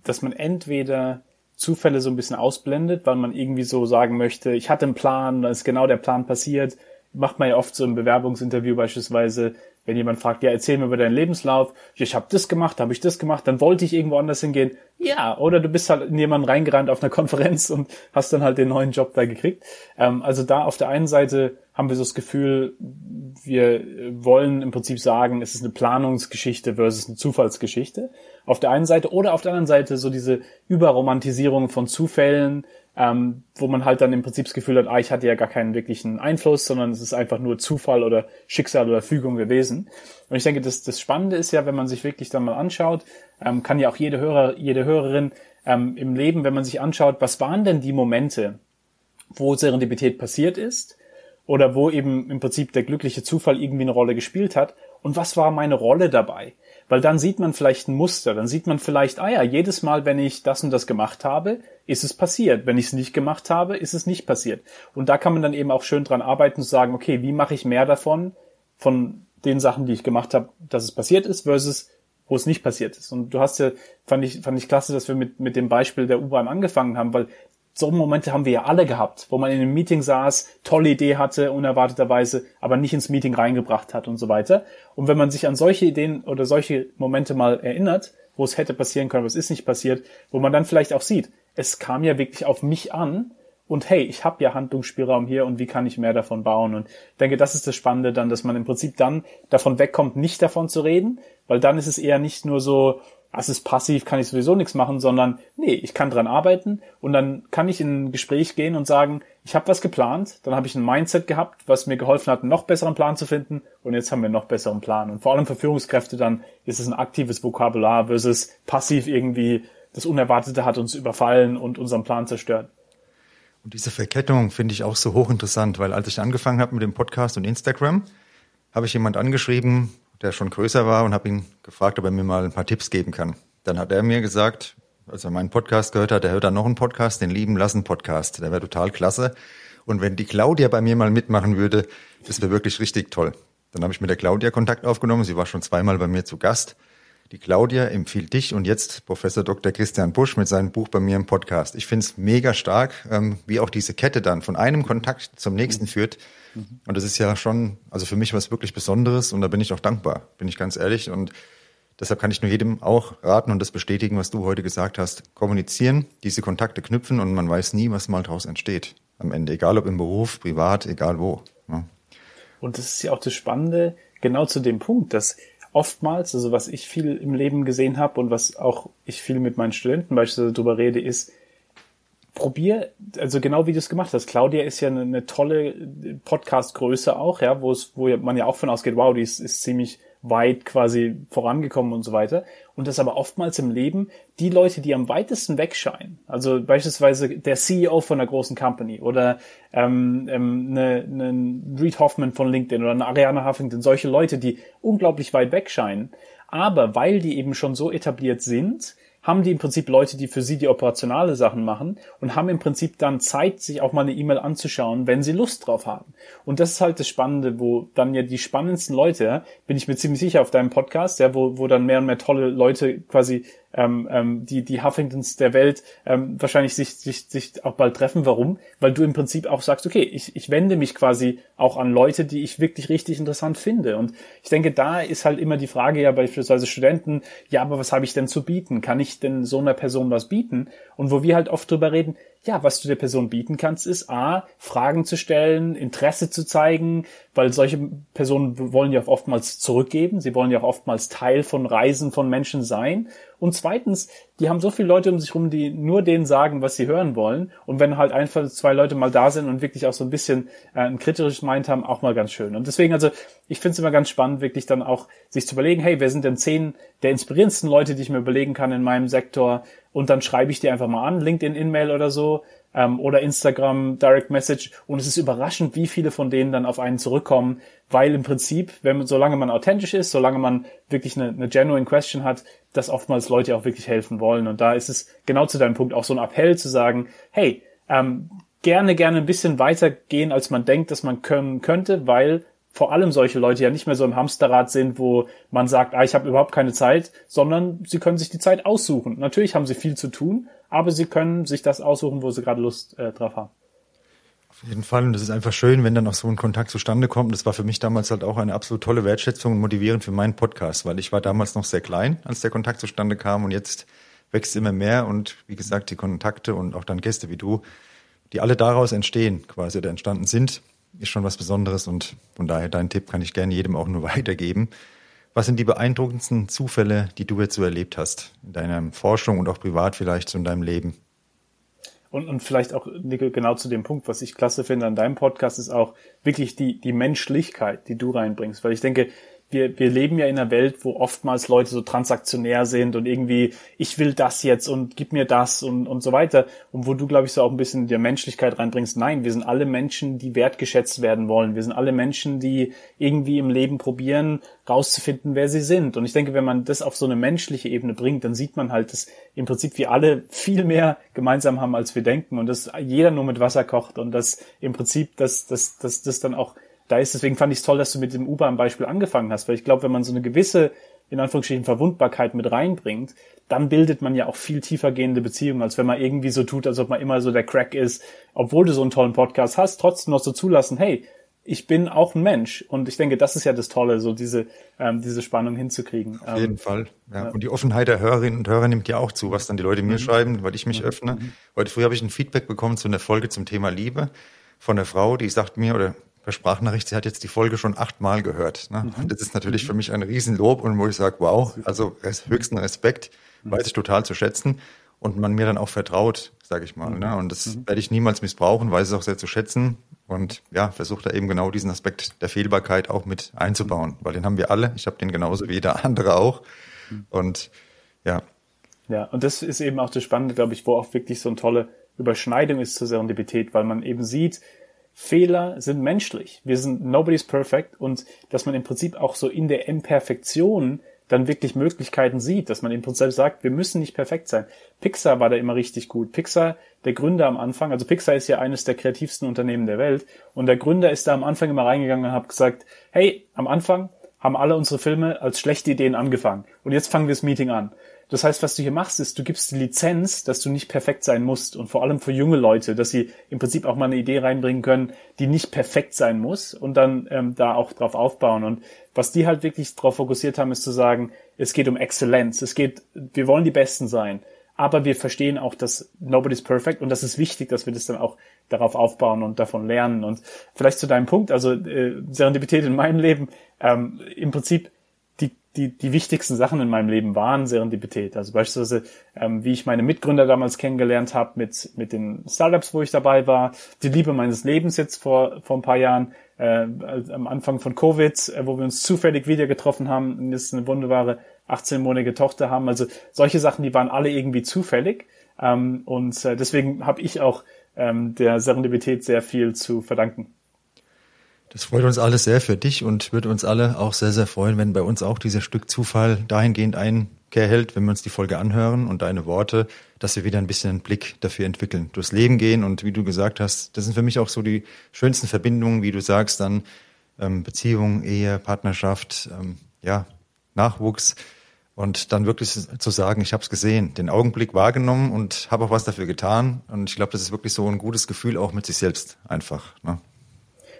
dass man entweder Zufälle so ein bisschen ausblendet, weil man irgendwie so sagen möchte, ich hatte einen Plan, dann ist genau der Plan passiert. Macht man ja oft so im Bewerbungsinterview beispielsweise, wenn jemand fragt, ja, erzähl mir über deinen Lebenslauf, ich habe das gemacht, habe ich das gemacht, dann wollte ich irgendwo anders hingehen. Ja, oder du bist halt in jemanden reingerannt auf einer Konferenz und hast dann halt den neuen Job da gekriegt. Ähm, also da auf der einen Seite haben wir so das Gefühl, wir wollen im Prinzip sagen, es ist eine Planungsgeschichte versus eine Zufallsgeschichte. Auf der einen Seite oder auf der anderen Seite so diese Überromantisierung von Zufällen, ähm, wo man halt dann im Prinzip das Gefühl hat, ah, ich hatte ja gar keinen wirklichen Einfluss, sondern es ist einfach nur Zufall oder Schicksal oder Fügung gewesen. Und ich denke, das, das Spannende ist ja, wenn man sich wirklich dann mal anschaut, ähm, kann ja auch jede Hörer, jede Hörerin ähm, im Leben, wenn man sich anschaut, was waren denn die Momente, wo Serendipität passiert ist oder wo eben im Prinzip der glückliche Zufall irgendwie eine Rolle gespielt hat und was war meine Rolle dabei? Weil dann sieht man vielleicht ein Muster, dann sieht man vielleicht, ah ja, jedes Mal, wenn ich das und das gemacht habe, ist es passiert. Wenn ich es nicht gemacht habe, ist es nicht passiert. Und da kann man dann eben auch schön dran arbeiten und sagen, okay, wie mache ich mehr davon, von den Sachen, die ich gemacht habe, dass es passiert ist, versus wo es nicht passiert ist. Und du hast ja, fand ich, fand ich klasse, dass wir mit, mit dem Beispiel der U-Bahn angefangen haben, weil so Momente haben wir ja alle gehabt, wo man in einem Meeting saß, tolle Idee hatte, unerwarteterweise, aber nicht ins Meeting reingebracht hat und so weiter. Und wenn man sich an solche Ideen oder solche Momente mal erinnert, wo es hätte passieren können, was ist nicht passiert, wo man dann vielleicht auch sieht, es kam ja wirklich auf mich an und hey, ich habe ja Handlungsspielraum hier und wie kann ich mehr davon bauen? Und denke, das ist das Spannende dann, dass man im Prinzip dann davon wegkommt, nicht davon zu reden, weil dann ist es eher nicht nur so, es ist passiv, kann ich sowieso nichts machen, sondern nee, ich kann dran arbeiten und dann kann ich in ein Gespräch gehen und sagen, ich habe was geplant, dann habe ich ein Mindset gehabt, was mir geholfen hat, einen noch besseren Plan zu finden und jetzt haben wir einen noch besseren Plan. Und vor allem für Führungskräfte dann ist es ein aktives Vokabular versus passiv irgendwie das Unerwartete hat uns überfallen und unseren Plan zerstört. Und diese Verkettung finde ich auch so hochinteressant, weil als ich angefangen habe mit dem Podcast und Instagram, habe ich jemand angeschrieben, der schon größer war und habe ihn gefragt, ob er mir mal ein paar Tipps geben kann. Dann hat er mir gesagt, als er meinen Podcast gehört hat, er hört dann noch einen Podcast, den Lieben Lassen Podcast. Der wäre total klasse. Und wenn die Claudia bei mir mal mitmachen würde, das wäre wirklich richtig toll. Dann habe ich mit der Claudia Kontakt aufgenommen. Sie war schon zweimal bei mir zu Gast. Die Claudia empfiehlt dich und jetzt Professor Dr. Christian Busch mit seinem Buch bei mir im Podcast. Ich finde es mega stark, ähm, wie auch diese Kette dann von einem Kontakt zum nächsten führt. Mhm. Und das ist ja schon, also für mich was wirklich Besonderes und da bin ich auch dankbar, bin ich ganz ehrlich. Und deshalb kann ich nur jedem auch raten und das bestätigen, was du heute gesagt hast. Kommunizieren, diese Kontakte knüpfen und man weiß nie, was mal daraus entsteht. Am Ende, egal ob im Beruf, privat, egal wo. Ja. Und das ist ja auch das Spannende, genau zu dem Punkt, dass oftmals, also was ich viel im Leben gesehen habe und was auch ich viel mit meinen Studenten beispielsweise darüber rede, ist, probier, also genau wie du es gemacht hast. Claudia ist ja eine, eine tolle Podcast-Größe auch, ja, wo es, wo man ja auch von ausgeht, wow, die ist, ist ziemlich weit quasi vorangekommen und so weiter. Und das aber oftmals im Leben die Leute, die am weitesten wegscheinen, also beispielsweise der CEO von einer großen Company oder ähm, ähm, eine, eine Reed Hoffman von LinkedIn oder eine Ariana Huffington, solche Leute, die unglaublich weit wegscheinen, aber weil die eben schon so etabliert sind, haben die im Prinzip Leute, die für sie die operationale Sachen machen und haben im Prinzip dann Zeit, sich auch mal eine E-Mail anzuschauen, wenn sie Lust drauf haben. Und das ist halt das Spannende, wo dann ja die spannendsten Leute, bin ich mir ziemlich sicher auf deinem Podcast, ja, wo, wo dann mehr und mehr tolle Leute quasi ähm, ähm, die, die Huffingtons der Welt ähm, wahrscheinlich sich, sich, sich auch bald treffen. Warum? Weil du im Prinzip auch sagst, okay, ich, ich wende mich quasi auch an Leute, die ich wirklich richtig interessant finde. Und ich denke, da ist halt immer die Frage ja beispielsweise Studenten, ja, aber was habe ich denn zu bieten? Kann ich denn so einer Person was bieten? Und wo wir halt oft drüber reden, ja, was du der Person bieten kannst, ist A, Fragen zu stellen, Interesse zu zeigen, weil solche Personen wollen ja oftmals zurückgeben, sie wollen ja auch oftmals Teil von Reisen von Menschen sein. Und zweitens, die haben so viele Leute um sich rum, die nur denen sagen, was sie hören wollen. Und wenn halt einfach zwei Leute mal da sind und wirklich auch so ein bisschen äh, ein kritisches Mind haben, auch mal ganz schön. Und deswegen, also ich finde es immer ganz spannend, wirklich dann auch sich zu überlegen, hey, wer sind denn zehn der inspirierendsten Leute, die ich mir überlegen kann in meinem Sektor? Und dann schreibe ich die einfach mal an, LinkedIn-In-Mail oder so ähm, oder Instagram Direct Message. Und es ist überraschend, wie viele von denen dann auf einen zurückkommen, weil im Prinzip, wenn solange man authentisch ist, solange man wirklich eine, eine genuine Question hat, dass oftmals Leute auch wirklich helfen wollen. Und da ist es genau zu deinem Punkt auch so ein Appell zu sagen, hey, ähm, gerne, gerne ein bisschen weiter gehen, als man denkt, dass man können könnte, weil vor allem solche Leute ja nicht mehr so im Hamsterrad sind, wo man sagt, ah, ich habe überhaupt keine Zeit, sondern sie können sich die Zeit aussuchen. Natürlich haben sie viel zu tun, aber sie können sich das aussuchen, wo sie gerade Lust äh, drauf haben. Auf jeden Fall. Und das ist einfach schön, wenn dann auch so ein Kontakt zustande kommt. Das war für mich damals halt auch eine absolut tolle Wertschätzung und motivierend für meinen Podcast, weil ich war damals noch sehr klein, als der Kontakt zustande kam und jetzt wächst immer mehr und wie gesagt, die Kontakte und auch dann Gäste wie du, die alle daraus entstehen quasi oder entstanden sind, ist schon was Besonderes und von daher deinen Tipp kann ich gerne jedem auch nur weitergeben. Was sind die beeindruckendsten Zufälle, die du jetzt so erlebt hast in deiner Forschung und auch privat vielleicht so in deinem Leben? Und, und vielleicht auch genau zu dem Punkt, was ich klasse finde an deinem Podcast, ist auch wirklich die, die Menschlichkeit, die du reinbringst. Weil ich denke, wir, wir leben ja in einer Welt, wo oftmals Leute so transaktionär sind und irgendwie, ich will das jetzt und gib mir das und, und so weiter. Und wo du, glaube ich, so auch ein bisschen der Menschlichkeit reinbringst. Nein, wir sind alle Menschen, die wertgeschätzt werden wollen. Wir sind alle Menschen, die irgendwie im Leben probieren, rauszufinden, wer sie sind. Und ich denke, wenn man das auf so eine menschliche Ebene bringt, dann sieht man halt, dass im Prinzip wir alle viel mehr gemeinsam haben, als wir denken. Und dass jeder nur mit Wasser kocht und dass im Prinzip, dass, dass, dass das dann auch da ist. Deswegen fand ich es toll, dass du mit dem U-Bahn-Beispiel angefangen hast, weil ich glaube, wenn man so eine gewisse, in Anführungsstrichen, Verwundbarkeit mit reinbringt, dann bildet man ja auch viel tiefer gehende Beziehungen, als wenn man irgendwie so tut, als ob man immer so der Crack ist, obwohl du so einen tollen Podcast hast, trotzdem noch so zulassen, hey, ich bin auch ein Mensch. Und ich denke, das ist ja das Tolle, so diese, ähm, diese Spannung hinzukriegen. Auf jeden ähm, Fall. Ja. ja. Und die Offenheit der Hörerinnen und Hörer nimmt ja auch zu, was dann die Leute mir mhm. schreiben, weil ich mich mhm. öffne. Mhm. Heute früh habe ich ein Feedback bekommen zu einer Folge zum Thema Liebe von einer Frau, die sagt mir, oder per Sprachnachricht, sie hat jetzt die Folge schon achtmal gehört. Ne? Mhm. Und das ist natürlich mhm. für mich ein Riesenlob und wo ich sage, wow, also höchsten Respekt, mhm. weiß ich total zu schätzen und man mir dann auch vertraut, sage ich mal. Ne? Und das werde ich niemals missbrauchen, weiß es auch sehr zu schätzen und ja, versuche da eben genau diesen Aspekt der Fehlbarkeit auch mit einzubauen, weil den haben wir alle. Ich habe den genauso wie jeder andere auch. Und ja. Ja, und das ist eben auch das Spannende, glaube ich, wo auch wirklich so eine tolle Überschneidung ist zur Serendipität, weil man eben sieht, Fehler sind menschlich. Wir sind nobody's perfect und dass man im Prinzip auch so in der Imperfektion dann wirklich Möglichkeiten sieht, dass man im Prinzip sagt, wir müssen nicht perfekt sein. Pixar war da immer richtig gut. Pixar, der Gründer am Anfang, also Pixar ist ja eines der kreativsten Unternehmen der Welt und der Gründer ist da am Anfang immer reingegangen und hat gesagt, hey, am Anfang haben alle unsere Filme als schlechte Ideen angefangen und jetzt fangen wir das Meeting an. Das heißt, was du hier machst, ist, du gibst die Lizenz, dass du nicht perfekt sein musst und vor allem für junge Leute, dass sie im Prinzip auch mal eine Idee reinbringen können, die nicht perfekt sein muss und dann ähm, da auch drauf aufbauen. Und was die halt wirklich darauf fokussiert haben, ist zu sagen, es geht um Exzellenz, es geht, wir wollen die Besten sein, aber wir verstehen auch, dass nobody's perfect und das ist wichtig, dass wir das dann auch darauf aufbauen und davon lernen. Und vielleicht zu deinem Punkt, also äh, Serendipität in meinem Leben, ähm, im Prinzip die, die wichtigsten Sachen in meinem Leben waren Serendipität. Also beispielsweise, ähm, wie ich meine Mitgründer damals kennengelernt habe mit, mit den Startups, wo ich dabei war, die Liebe meines Lebens jetzt vor, vor ein paar Jahren, äh, am Anfang von Covid, äh, wo wir uns zufällig wieder getroffen haben und jetzt eine wunderbare 18-monatige Tochter haben. Also solche Sachen, die waren alle irgendwie zufällig. Ähm, und äh, deswegen habe ich auch ähm, der Serendipität sehr viel zu verdanken. Das freut uns alle sehr für dich und würde uns alle auch sehr, sehr freuen, wenn bei uns auch dieser Stück Zufall dahingehend Einkehr hält, wenn wir uns die Folge anhören und deine Worte, dass wir wieder ein bisschen einen Blick dafür entwickeln, durchs Leben gehen und wie du gesagt hast, das sind für mich auch so die schönsten Verbindungen, wie du sagst, dann ähm, Beziehung, Ehe, Partnerschaft, ähm, ja, Nachwuchs und dann wirklich zu sagen, ich habe es gesehen, den Augenblick wahrgenommen und habe auch was dafür getan und ich glaube, das ist wirklich so ein gutes Gefühl auch mit sich selbst einfach. Ne?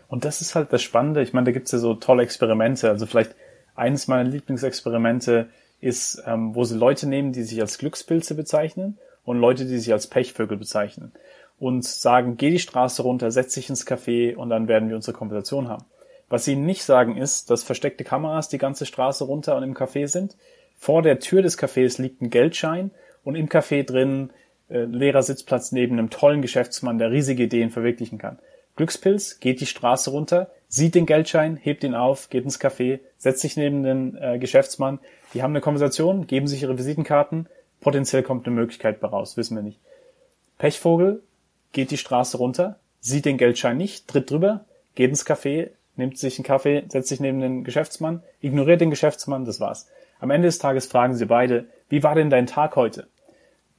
Und das ist halt das Spannende. Ich meine, da gibt's ja so tolle Experimente. Also vielleicht eines meiner Lieblingsexperimente ist, ähm, wo sie Leute nehmen, die sich als Glückspilze bezeichnen und Leute, die sich als Pechvögel bezeichnen und sagen, geh die Straße runter, setz dich ins Café und dann werden wir unsere Konversation haben. Was sie nicht sagen ist, dass versteckte Kameras die ganze Straße runter und im Café sind. Vor der Tür des Cafés liegt ein Geldschein und im Café drin äh, leerer Sitzplatz neben einem tollen Geschäftsmann, der riesige Ideen verwirklichen kann. Glückspilz, geht die Straße runter, sieht den Geldschein, hebt ihn auf, geht ins Café, setzt sich neben den äh, Geschäftsmann. Die haben eine Konversation, geben sich ihre Visitenkarten. Potenziell kommt eine Möglichkeit raus, wissen wir nicht. Pechvogel geht die Straße runter, sieht den Geldschein nicht, tritt drüber, geht ins Café, nimmt sich einen Kaffee, setzt sich neben den Geschäftsmann, ignoriert den Geschäftsmann, das war's. Am Ende des Tages fragen sie beide, wie war denn dein Tag heute?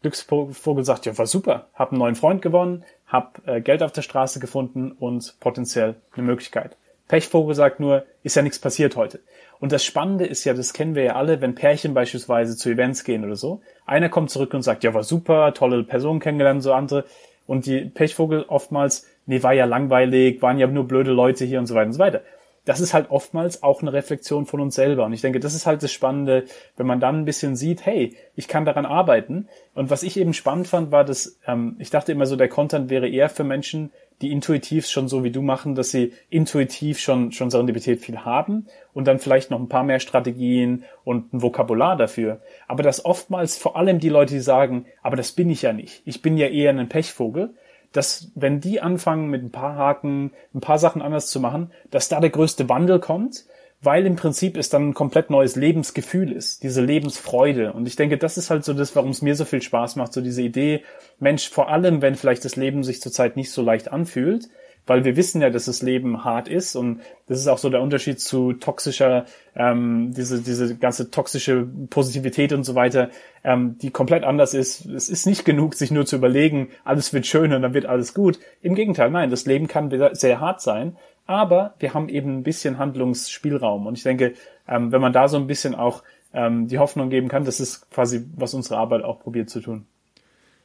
Glücksvogel sagt, ja, war super, hab einen neuen Freund gewonnen, hab äh, Geld auf der Straße gefunden und potenziell eine Möglichkeit. Pechvogel sagt nur, ist ja nichts passiert heute. Und das Spannende ist ja, das kennen wir ja alle, wenn Pärchen beispielsweise zu Events gehen oder so. Einer kommt zurück und sagt, ja, war super, tolle Person kennengelernt, so andere. Und die Pechvogel oftmals, nee, war ja langweilig, waren ja nur blöde Leute hier und so weiter und so weiter das ist halt oftmals auch eine Reflexion von uns selber. Und ich denke, das ist halt das Spannende, wenn man dann ein bisschen sieht, hey, ich kann daran arbeiten. Und was ich eben spannend fand, war, dass ähm, ich dachte immer so, der Content wäre eher für Menschen, die intuitiv schon so wie du machen, dass sie intuitiv schon, schon Serendipität viel haben und dann vielleicht noch ein paar mehr Strategien und ein Vokabular dafür. Aber dass oftmals vor allem die Leute, die sagen, aber das bin ich ja nicht. Ich bin ja eher ein Pechvogel. Dass, wenn die anfangen mit ein paar Haken, ein paar Sachen anders zu machen, dass da der größte Wandel kommt weil im Prinzip es dann ein komplett neues Lebensgefühl ist, diese Lebensfreude. Und ich denke, das ist halt so das, warum es mir so viel Spaß macht, so diese Idee, Mensch, vor allem, wenn vielleicht das Leben sich zurzeit nicht so leicht anfühlt, weil wir wissen ja, dass das Leben hart ist und das ist auch so der Unterschied zu toxischer, ähm, diese, diese ganze toxische Positivität und so weiter, ähm, die komplett anders ist. Es ist nicht genug, sich nur zu überlegen, alles wird schön und dann wird alles gut. Im Gegenteil, nein, das Leben kann sehr hart sein aber wir haben eben ein bisschen Handlungsspielraum. Und ich denke, ähm, wenn man da so ein bisschen auch ähm, die Hoffnung geben kann, das ist quasi, was unsere Arbeit auch probiert zu tun.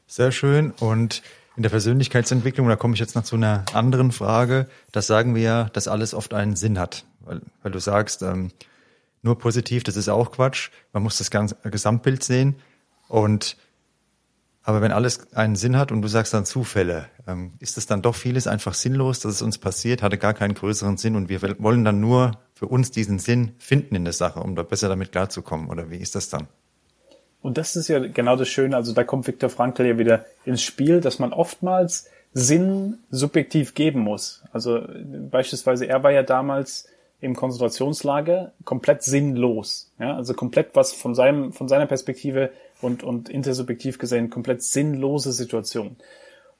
Sehr schön. Und in der Persönlichkeitsentwicklung, da komme ich jetzt noch zu einer anderen Frage. Das sagen wir ja, dass alles oft einen Sinn hat. Weil, weil du sagst, ähm, nur positiv, das ist auch Quatsch. Man muss das ganze Gesamtbild sehen. Und aber wenn alles einen Sinn hat und du sagst dann Zufälle, ähm, ist es dann doch vieles einfach sinnlos, dass es uns passiert, hatte gar keinen größeren Sinn und wir wollen dann nur für uns diesen Sinn finden in der Sache, um da besser damit klarzukommen. Oder wie ist das dann? Und das ist ja genau das Schöne, also da kommt Viktor Frankl ja wieder ins Spiel, dass man oftmals Sinn subjektiv geben muss. Also beispielsweise er war ja damals im Konzentrationslager komplett sinnlos. Ja, also komplett was von seinem, von seiner Perspektive und, und intersubjektiv gesehen komplett sinnlose Situation.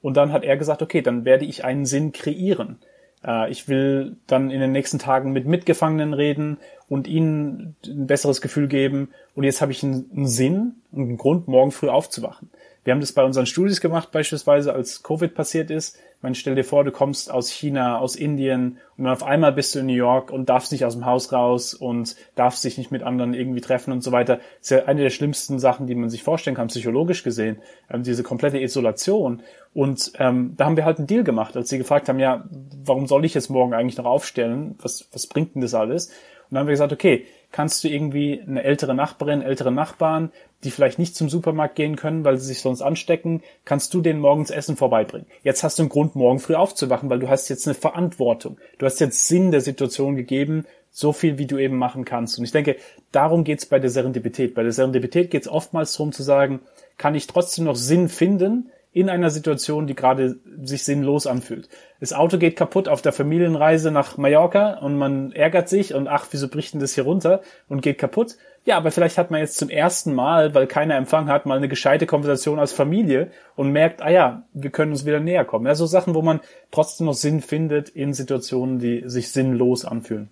Und dann hat er gesagt, okay, dann werde ich einen Sinn kreieren. Äh, ich will dann in den nächsten Tagen mit Mitgefangenen reden und ihnen ein besseres Gefühl geben. Und jetzt habe ich einen, einen Sinn und einen Grund, morgen früh aufzuwachen. Wir haben das bei unseren Studis gemacht, beispielsweise als Covid passiert ist. Man stell dir vor, du kommst aus China, aus Indien und auf einmal bist du in New York und darfst nicht aus dem Haus raus und darfst dich nicht mit anderen irgendwie treffen und so weiter. Das ist ja eine der schlimmsten Sachen, die man sich vorstellen kann, psychologisch gesehen, ähm, diese komplette Isolation. Und ähm, da haben wir halt einen Deal gemacht, als sie gefragt haben, ja, warum soll ich jetzt morgen eigentlich noch aufstellen? Was, was bringt denn das alles? Und dann haben wir gesagt, okay, kannst du irgendwie eine ältere Nachbarin, ältere Nachbarn, die vielleicht nicht zum Supermarkt gehen können, weil sie sich sonst anstecken, kannst du denen morgens Essen vorbeibringen. Jetzt hast du einen Grund, morgen früh aufzuwachen, weil du hast jetzt eine Verantwortung. Du hast jetzt Sinn der Situation gegeben, so viel, wie du eben machen kannst. Und ich denke, darum geht's bei der Serendipität. Bei der Serendipität geht's oftmals darum zu sagen, kann ich trotzdem noch Sinn finden, in einer Situation, die gerade sich sinnlos anfühlt. Das Auto geht kaputt auf der Familienreise nach Mallorca und man ärgert sich und ach, wieso bricht denn das hier runter und geht kaputt? Ja, aber vielleicht hat man jetzt zum ersten Mal, weil keiner Empfang hat, mal eine gescheite Konversation als Familie und merkt, ah ja, wir können uns wieder näher kommen. Ja, so Sachen, wo man trotzdem noch Sinn findet in Situationen, die sich sinnlos anfühlen.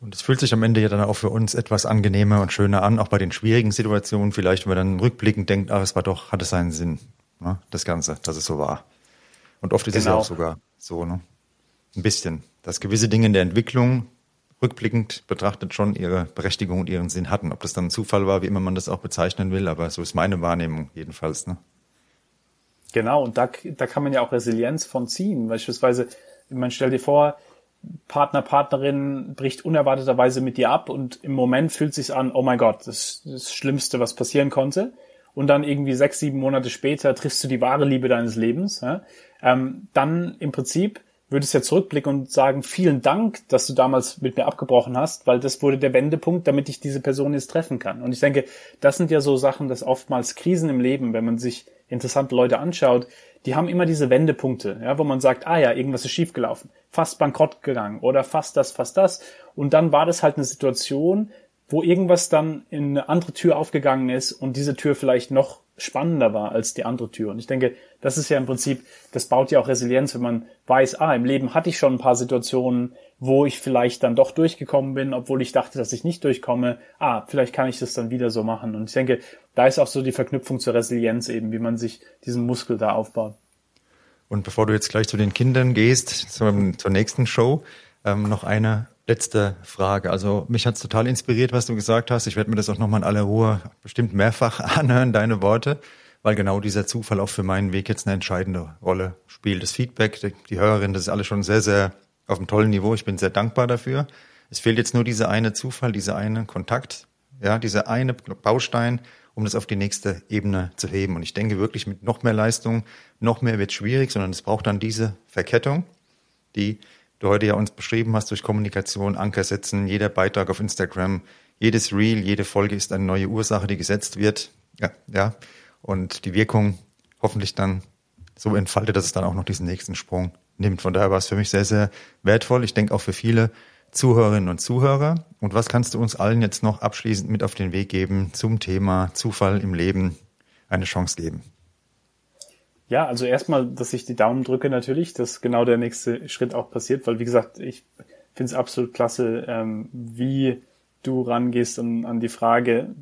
Und es fühlt sich am Ende ja dann auch für uns etwas angenehmer und schöner an, auch bei den schwierigen Situationen vielleicht, wenn man dann rückblickend denkt, ah, es war doch, hat es seinen Sinn ne? das Ganze, dass es so war. Und oft ist genau. es ja auch sogar so, ne? Ein bisschen, dass gewisse Dinge in der Entwicklung rückblickend betrachtet schon ihre Berechtigung und ihren Sinn hatten. Ob das dann ein Zufall war, wie immer man das auch bezeichnen will, aber so ist meine Wahrnehmung jedenfalls. Ne? Genau, und da, da kann man ja auch Resilienz von ziehen. Beispielsweise, man stellt dir vor, Partner, Partnerin bricht unerwarteterweise mit dir ab und im Moment fühlt sich an, oh mein Gott, das ist das Schlimmste, was passieren konnte und dann irgendwie sechs, sieben Monate später triffst du die wahre Liebe deines Lebens, ja, ähm, dann im Prinzip würdest du ja zurückblicken und sagen, vielen Dank, dass du damals mit mir abgebrochen hast, weil das wurde der Wendepunkt, damit ich diese Person jetzt treffen kann. Und ich denke, das sind ja so Sachen, dass oftmals Krisen im Leben, wenn man sich interessante Leute anschaut, die haben immer diese Wendepunkte, ja, wo man sagt, ah ja, irgendwas ist schiefgelaufen, fast bankrott gegangen oder fast das, fast das. Und dann war das halt eine Situation, wo irgendwas dann in eine andere Tür aufgegangen ist und diese Tür vielleicht noch spannender war als die andere Tür. Und ich denke, das ist ja im Prinzip, das baut ja auch Resilienz, wenn man weiß, ah, im Leben hatte ich schon ein paar Situationen, wo ich vielleicht dann doch durchgekommen bin, obwohl ich dachte, dass ich nicht durchkomme. Ah, vielleicht kann ich das dann wieder so machen. Und ich denke, da ist auch so die Verknüpfung zur Resilienz eben, wie man sich diesen Muskel da aufbaut. Und bevor du jetzt gleich zu den Kindern gehst, zur, zur nächsten Show, ähm, noch eine letzte Frage. Also mich hat es total inspiriert, was du gesagt hast. Ich werde mir das auch nochmal in aller Ruhe bestimmt mehrfach anhören, deine Worte, weil genau dieser Zufall auch für meinen Weg jetzt eine entscheidende Rolle spielt. Das Feedback, die, Hörerin, das ist alles schon sehr, sehr auf einem tollen Niveau. Ich bin sehr dankbar dafür. Es fehlt jetzt nur dieser eine Zufall, dieser eine Kontakt, ja, dieser eine Baustein um das auf die nächste Ebene zu heben. Und ich denke wirklich mit noch mehr Leistung, noch mehr wird schwierig, sondern es braucht dann diese Verkettung, die du heute ja uns beschrieben hast, durch Kommunikation, Anker setzen, jeder Beitrag auf Instagram, jedes Reel, jede Folge ist eine neue Ursache, die gesetzt wird. Ja, ja. Und die Wirkung hoffentlich dann so entfaltet, dass es dann auch noch diesen nächsten Sprung nimmt. Von daher war es für mich sehr, sehr wertvoll. Ich denke auch für viele Zuhörerinnen und Zuhörer. Und was kannst du uns allen jetzt noch abschließend mit auf den Weg geben zum Thema Zufall im Leben eine Chance geben? Ja, also erstmal, dass ich die Daumen drücke natürlich, dass genau der nächste Schritt auch passiert, weil wie gesagt, ich finde es absolut klasse, ähm, wie du rangehst an, an die Frage,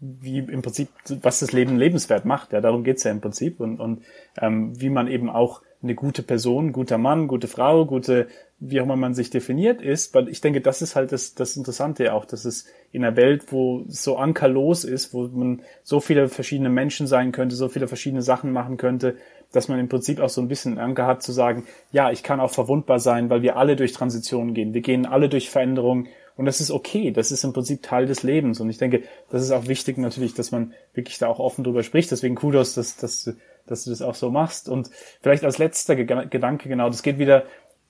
wie im Prinzip, was das Leben lebenswert macht. Ja, darum geht's ja im Prinzip und, und ähm, wie man eben auch eine gute Person, guter Mann, gute Frau, gute, wie auch immer man sich definiert ist. Weil ich denke, das ist halt das, das Interessante auch, dass es in einer Welt, wo es so ankerlos ist, wo man so viele verschiedene Menschen sein könnte, so viele verschiedene Sachen machen könnte, dass man im Prinzip auch so ein bisschen Anker hat zu sagen, ja, ich kann auch verwundbar sein, weil wir alle durch Transitionen gehen. Wir gehen alle durch Veränderungen und das ist okay. Das ist im Prinzip Teil des Lebens. Und ich denke, das ist auch wichtig natürlich, dass man wirklich da auch offen drüber spricht. Deswegen Kudos, dass, dass, dass du das auch so machst. Und vielleicht als letzter Gedanke, genau, das geht wieder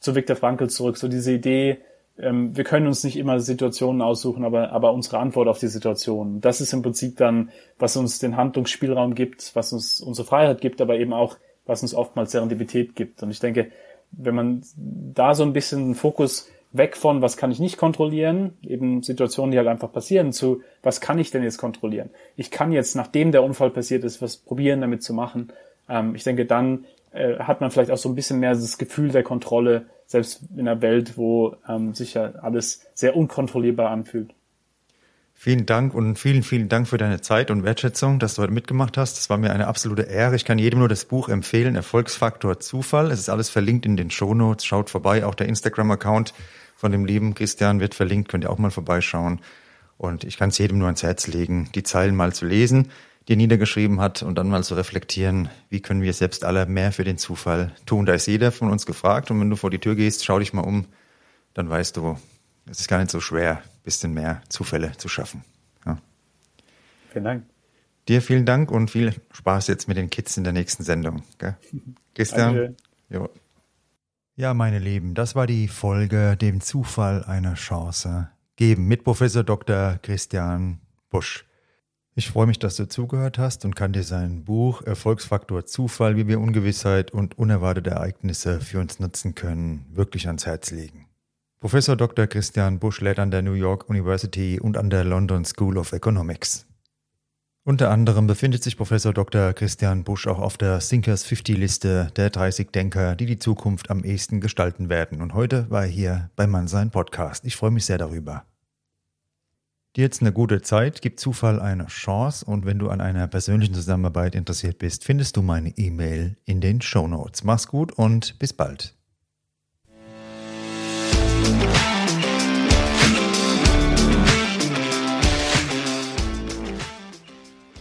zu Viktor Frankl zurück. So diese Idee, ähm, wir können uns nicht immer Situationen aussuchen, aber, aber unsere Antwort auf die Situation. Das ist im Prinzip dann, was uns den Handlungsspielraum gibt, was uns unsere Freiheit gibt, aber eben auch, was uns oftmals Serendipität gibt. Und ich denke, wenn man da so ein bisschen Fokus weg von, was kann ich nicht kontrollieren, eben Situationen, die halt einfach passieren, zu, was kann ich denn jetzt kontrollieren? Ich kann jetzt, nachdem der Unfall passiert ist, was probieren damit zu machen. Ähm, ich denke, dann äh, hat man vielleicht auch so ein bisschen mehr das Gefühl der Kontrolle, selbst in einer Welt, wo ähm, sich ja alles sehr unkontrollierbar anfühlt. Vielen Dank und vielen, vielen Dank für deine Zeit und Wertschätzung, dass du heute mitgemacht hast. Das war mir eine absolute Ehre. Ich kann jedem nur das Buch empfehlen, Erfolgsfaktor Zufall. Es ist alles verlinkt in den Shownotes. Schaut vorbei, auch der Instagram-Account von dem lieben Christian wird verlinkt, könnt ihr auch mal vorbeischauen. Und ich kann es jedem nur ans Herz legen, die Zeilen mal zu lesen, die er niedergeschrieben hat und dann mal zu reflektieren, wie können wir selbst alle mehr für den Zufall tun. Da ist jeder von uns gefragt und wenn du vor die Tür gehst, schau dich mal um, dann weißt du, es ist gar nicht so schwer, ein bisschen mehr Zufälle zu schaffen. Ja. Vielen Dank. Dir vielen Dank und viel Spaß jetzt mit den Kids in der nächsten Sendung. Gell? Christian? Jo. Ja, meine Lieben, das war die Folge dem Zufall eine Chance geben mit Professor Dr. Christian Busch. Ich freue mich, dass du zugehört hast und kann dir sein Buch Erfolgsfaktor Zufall, wie wir Ungewissheit und unerwartete Ereignisse für uns nutzen können, wirklich ans Herz legen. Professor Dr. Christian Busch lehrt an der New York University und an der London School of Economics. Unter anderem befindet sich Professor Dr. Christian Busch auch auf der Thinkers 50 Liste der 30 Denker, die die Zukunft am ehesten gestalten werden. Und heute war er hier bei Mannsein Podcast. Ich freue mich sehr darüber. Dir jetzt eine gute Zeit, gibt Zufall eine Chance und wenn du an einer persönlichen Zusammenarbeit interessiert bist, findest du meine E-Mail in den Show Notes. Mach's gut und bis bald.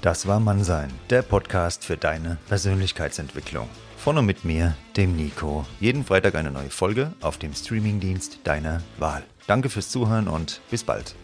Das war Mannsein, der Podcast für deine Persönlichkeitsentwicklung. Von und mit mir, dem Nico. Jeden Freitag eine neue Folge auf dem Streamingdienst deiner Wahl. Danke fürs Zuhören und bis bald.